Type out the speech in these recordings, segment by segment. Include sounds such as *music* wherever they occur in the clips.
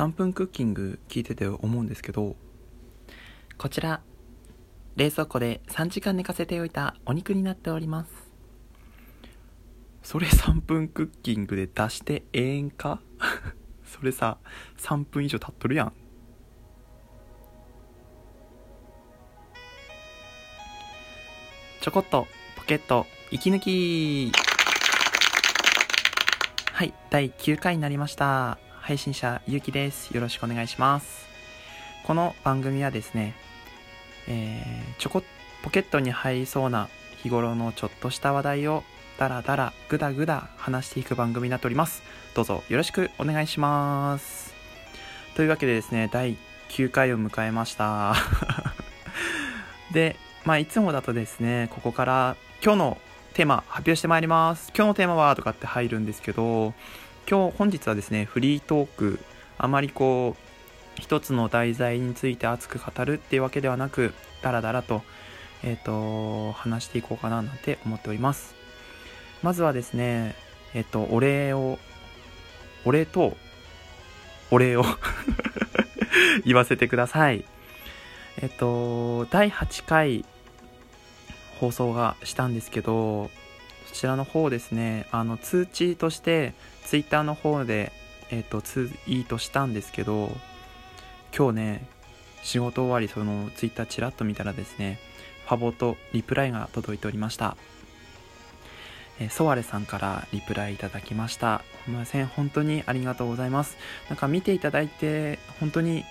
3分クッキング聞いてて思うんですけどこちら冷蔵庫で3時間寝かせておいたお肉になっております。それ3分クッキングで出してええんか？*laughs* それさ3分以上経っとるやん。ちょこっとポケット息抜き。はい第9回になりました。配信者ゆうきです。よろしくお願いします。この番組はですねえー、ちょこポケットに入りそうな日頃のちょっとした話題をダラダラグダグダ話していく番組になっております。どうぞよろしくお願いします。というわけでですね第9回を迎えました。*laughs* でまあいつもだとですねここから今日のテーマ発表してまいります。今日のテーマはとかって入るんですけど今日本日はですねフリートークあまりこう一つの題材について熱く語るっていうわけではなくダラダラと,、えーと、話していこうかななんて思っております。まずはですねえっ、ー、とお礼をお礼とお礼を *laughs* 言わせてください。えっ、ー、と第8回放送がしたんですけどそちらの方ですねあの通知として Twitter の方でえっ、ー、とツイートしたんですけど今日ね仕事終わりそのツイッターちらっと見たらですねファボとリプライが届いておりました。えソワレさんからリプライいただきました。すみません。本当にありがとうございます。なんか見ていただいて本当に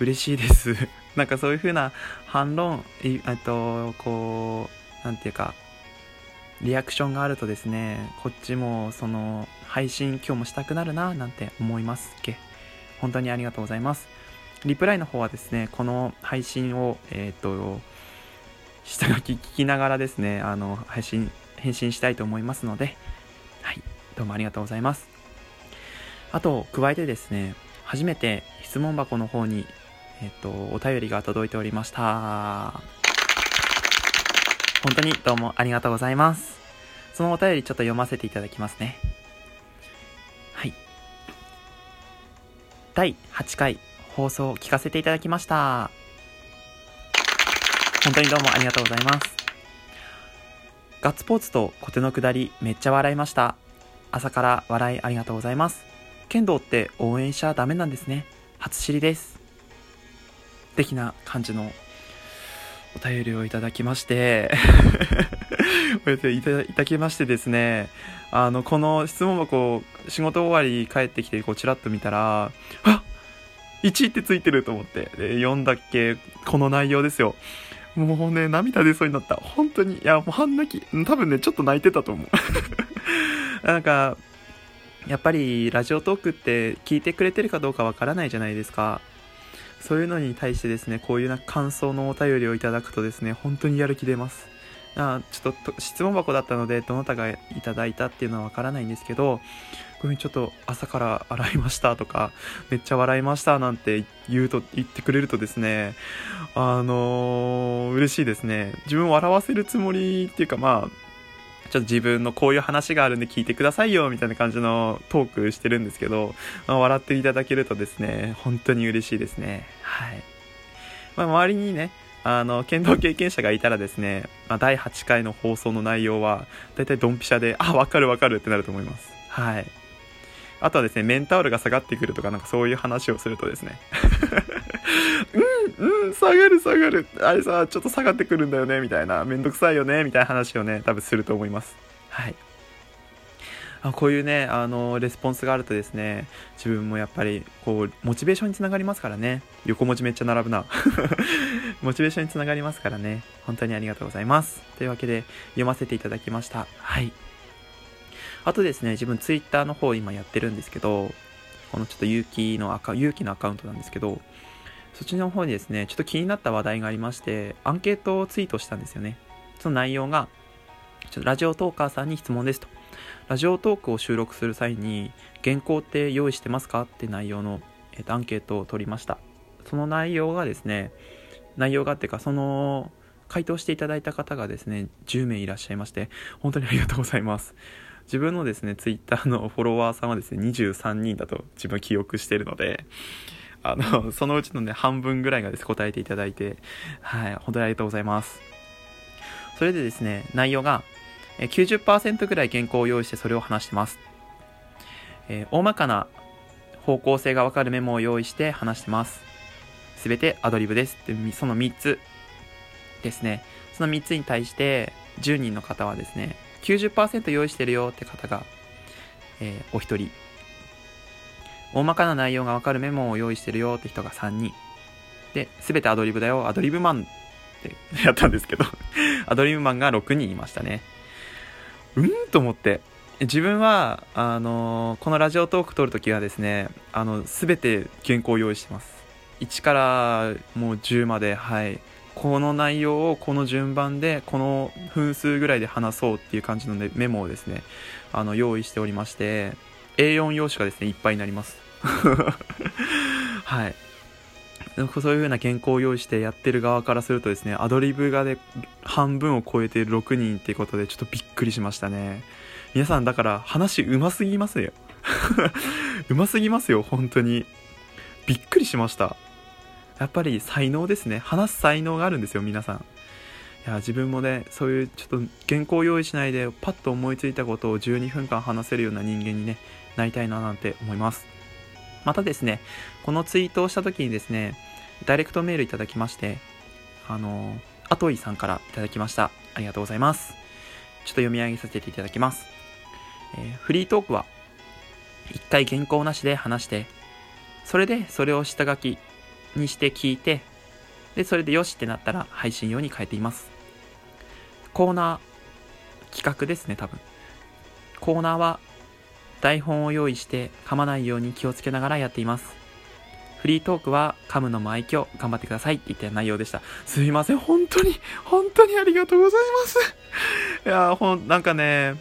嬉しいです。*laughs* なんかそういう風な反論えっとこうなんていうかリアクションがあるとですねこっちもその配信今日もしたくなるななんて思いますっけ本当にありがとうございますリプライの方はですね、この配信を、えっ、と、下書き聞きながらですね、あの、配信、返信したいと思いますので、はい、どうもありがとうございます。あと、加えてですね、初めて質問箱の方に、えっ、と、お便りが届いておりました。本当にどうもありがとうございます。そのお便りちょっと読ませていただきますね。はい。第8回放送を聞かせていただきました。本当にどうもありがとうございます。ガッツポーツとコテの下りめっちゃ笑いました。朝から笑いありがとうございます。剣道って応援しちゃダメなんですね。初知りです。的な感じのお便りをいただきましていただきましてですね、あの、この質問箱、仕事終わり帰ってきて、こう、ちらっと見たら、あ1ってついてると思って、で、読んだっけ、この内容ですよ。もうね、涙出そうになった。本当に。いや、もう半泣き。多分ね、ちょっと泣いてたと思う。*laughs* なんか、やっぱりラジオトークって聞いてくれてるかどうかわからないじゃないですか。そういうのに対してですね、こういうな感想のお便りをいただくとですね、本当にやる気出ます。あちょっと質問箱だったので、どなたがいただいたっていうのはわからないんですけど、こういうふうにちょっと朝から洗いましたとか、めっちゃ笑いましたなんて言うと、言ってくれるとですね、あのー、嬉しいですね。自分笑わせるつもりっていうかまあ、ちょっと自分のこういう話があるんで聞いてくださいよみたいな感じのトークしてるんですけど、まあ、笑っていただけるとですね、本当に嬉しいですね。はい。まあ、周りにね、あの、剣道経験者がいたらですね、まあ、第8回の放送の内容は、だいたいドンピシャで、あ、わかるわかるってなると思います。はい。あとはですね、メンタオルが下がってくるとか、なんかそういう話をするとですね、うん、うん、下がる下がる。あれさ、ちょっと下がってくるんだよね、みたいな。めんどくさいよね、みたいな話をね、多分すると思います。はい。あこういうね、あの、レスポンスがあるとですね、自分もやっぱり、こう、モチベーションにつながりますからね。横文字めっちゃ並ぶな。*laughs* モチベーションにつながりますからね。本当にありがとうございます。というわけで、読ませていただきました。はい。あとですね、自分ツイッターの方今やってるんですけど、このちょっと勇気のアカ、勇気のアカウントなんですけど、そっちの方にですね、ちょっと気になった話題がありまして、アンケートをツイートしたんですよね。その内容が、ちょっとラジオトーカーさんに質問ですと。ラジオトークを収録する際に原稿って用意してますか？って内容の、えー、とアンケートを取りましたその内容がですね内容がっていうかその回答していただいた方がですね10名いらっしゃいまして本当にありがとうございます自分のですねツイッターのフォロワーさんはですね23人だと自分記憶してるのであの、そのうちのね、半分ぐらいがです、答えていただいて、はい、本当にありがとうございます。それでですね、内容が、90%ぐらい原稿を用意してそれを話してます。えー、大まかな方向性がわかるメモを用意して話してます。すべてアドリブです。で、その3つですね。その3つに対して10人の方はですね、90%用意してるよって方が、えー、お一人。大まかな内容がわかるメモを用意してるよって人が3人。で、すべてアドリブだよ、アドリブマンって *laughs* やったんですけど *laughs* アドリブマンが6人いましたね。うんと思って。自分は、あのー、このラジオトーク撮るときはですね、あの、すべて原稿を用意してます。1からもう10まで、はい。この内容をこの順番で、この分数ぐらいで話そうっていう感じの、ね、メモをですね、あの、用意しておりまして、A4 用紙がですね、いっぱいになります。*laughs* はい。そういう風な原稿を用意してやってる側からするとですね、アドリブがで半分を超えて6人っていうことでちょっとびっくりしましたね。皆さんだから話うますぎますよ。*laughs* うますぎますよ、本当に。びっくりしました。やっぱり才能ですね。話す才能があるんですよ、皆さん。いや、自分もね、そういうちょっと原稿用意しないでパッと思いついたことを12分間話せるような人間にね、なりたいななんて思います。またですね、このツイートをした時にですね、ダイレクトメールいただきまして、あの、アトイさんからいただきました。ありがとうございます。ちょっと読み上げさせていただきます。えー、フリートークは、一回原稿なしで話して、それでそれを下書きにして聞いて、で、それでよしってなったら配信用に変えています。コーナー、企画ですね、多分。コーナーは、台本を用意して噛まないように気をつけながらやっています。フリートークは噛むのも愛嬌、頑張ってくださいって言った内容でした。すいません、本当に、本当にありがとうございます。いやほん、なんかね、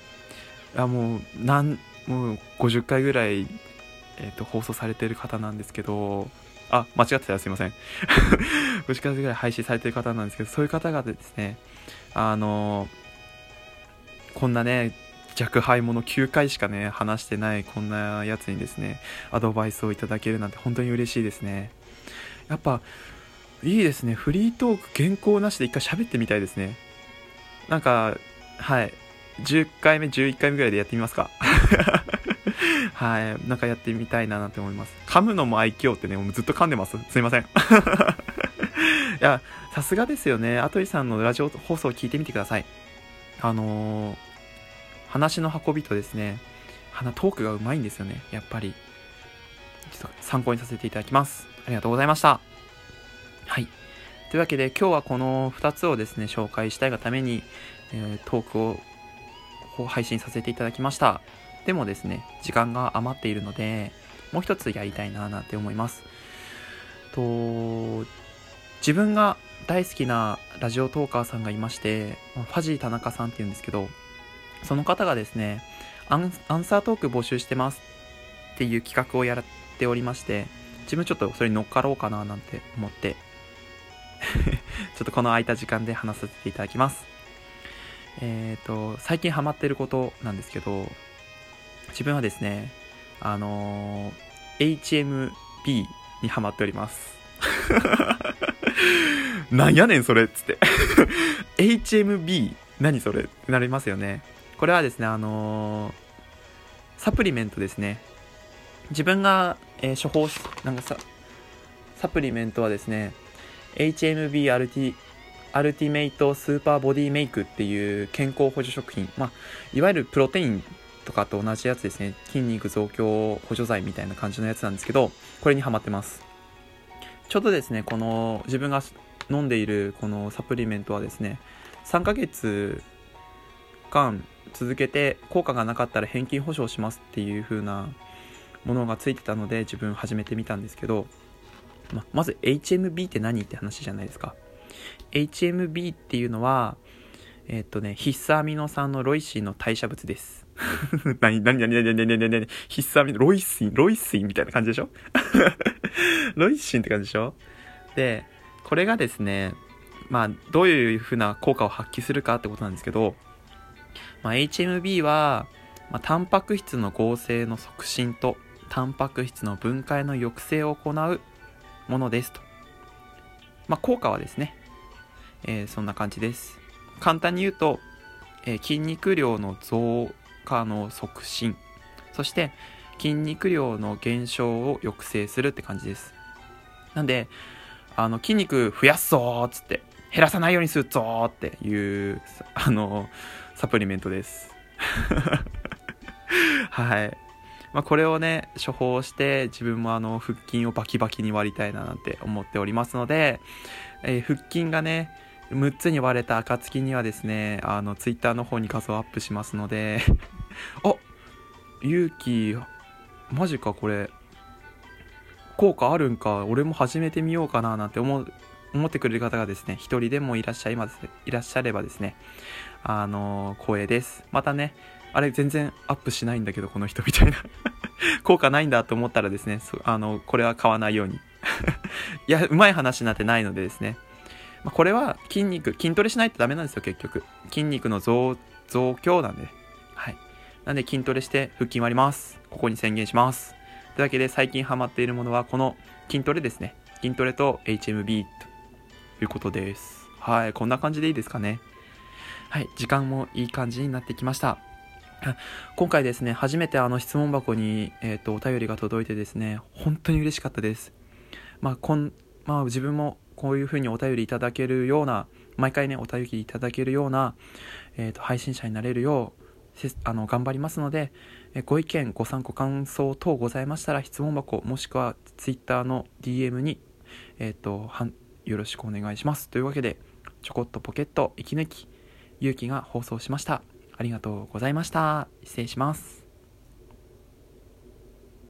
いやもう、なん、もう50回ぐらい、えっ、ー、と、放送されてる方なんですけど、あ、間違ってたらすいません。*laughs* 50回ぐらい配信されてる方なんですけど、そういう方がですね、あの、こんなね、若輩者9回しかね、話してないこんなやつにですね、アドバイスをいただけるなんて本当に嬉しいですね。やっぱ、いいですね。フリートーク原稿なしで一回喋ってみたいですね。なんか、はい。10回目、11回目ぐらいでやってみますか。*laughs* はい。なんかやってみたいななんて思います。噛むのも愛嬌ってね、もうずっと噛んでます。すいません。*laughs* いや、さすがですよね。アトリさんのラジオ放送を聞いてみてください。あのー、話の運びとですね、花トークがうまいんですよね。やっぱり。ちょっと参考にさせていただきます。ありがとうございました。はい。というわけで今日はこの2つをですね、紹介したいがために、えー、トークを配信させていただきました。でもですね、時間が余っているので、もう一つやりたいなぁなんて思います。と、自分が大好きなラジオトーカーさんがいまして、ファジー田中さんって言うんですけど、その方がですね、アンサートーク募集してますっていう企画をやっておりまして、自分ちょっとそれに乗っかろうかななんて思って *laughs* ちょっとこの空いた時間で話させていただきます。えっ、ー、と、最近ハマってることなんですけど、自分はですね、あのー、HMB にハマっております。*laughs* なんやねんそれっつって HMB 何それってなりますよね。これはですね、あのー、サプリメントですね。自分が、えー、処方し、なんかさ、サプリメントはですね、HMB アルティアルティメイトスーパーボディメイクっていう健康補助食品、まあ、いわゆるプロテインとかと同じやつですね。筋肉増強補助剤みたいな感じのやつなんですけど、これにハマってます。ちょうどですね、この自分が飲んでいるこのサプリメントはですね、3ヶ月間続けて効果がなかったら返金保証しますっていう風なものがついてたので自分始めてみたんですけど、ままず HMB って何って話じゃないですか。HMB っていうのは、えっ、とね、必須アミノ酸のロイシンの代謝物です。*laughs* 何、何、何、何、何、何、何、必須アミノ、ロイシン、ロイシンみたいな感じでしょ？*laughs* ロイシンって感じでしょ？で、これがですね、まあ、どういう風な効果を発揮するかってことなんですけど、まあ、HMB は、まあ、タンパク質の合成の促進と、タンパク質の分解の抑制を行うものですと。まあ、効果はですね、えー、そんな感じです。簡単に言うと、えー、筋肉量の増加の促進、そして筋肉量の減少を抑制するって感じです。なんで、あの、筋肉増やすぞーっつって、減らさないようにするぞーっていう、あの、サプリメントです。*laughs* はい。まあ、これをね、処方して自分もあの、腹筋をバキバキに割りたいななんて思っておりますので、えー、腹筋がね、6つに割れた暁にはですね、あの、ツイッターの方に画像アップしますので *laughs* あ勇気、マジかこれ、効果あるんか、俺も始めてみようかななんて思う、思ってくれる方がですね、一人でもいらっしゃいます、いらっしゃればですね、あの、光栄です。またね、あれ全然アップしないんだけど、この人みたいな *laughs* 効果ないんだと思ったらですね、あの、これは買わないように *laughs* いや、うまい話になってないのでですね、まあ、これは筋肉、筋トレしないとダメなんですよ、結局。筋肉の増、増強なんで。はい。なんで筋トレして腹筋割ります。ここに宣言します。というわけで最近ハマっているものはこの筋トレですね。筋トレと HMB ということです。はい。こんな感じでいいですかね。はい。時間もいい感じになってきました。*laughs* 今回ですね、初めてあの質問箱に、えっ、ー、と、お便りが届いてですね、本当に嬉しかったです。まあ、こん、まあ、自分もこういうふうにお便りいただけるような、毎回ね、お便りいただけるような、えっ、ー、と、配信者になれるよう、あの、頑張りますので、えご意見、ご参考、感想等ございましたら、質問箱、もしくは Twitter の DM に、えっ、ー、と、はん、よろしくお願いします。というわけで、ちょこっとポケット息抜き、勇気が放送しました。ありがとうございました。失礼します。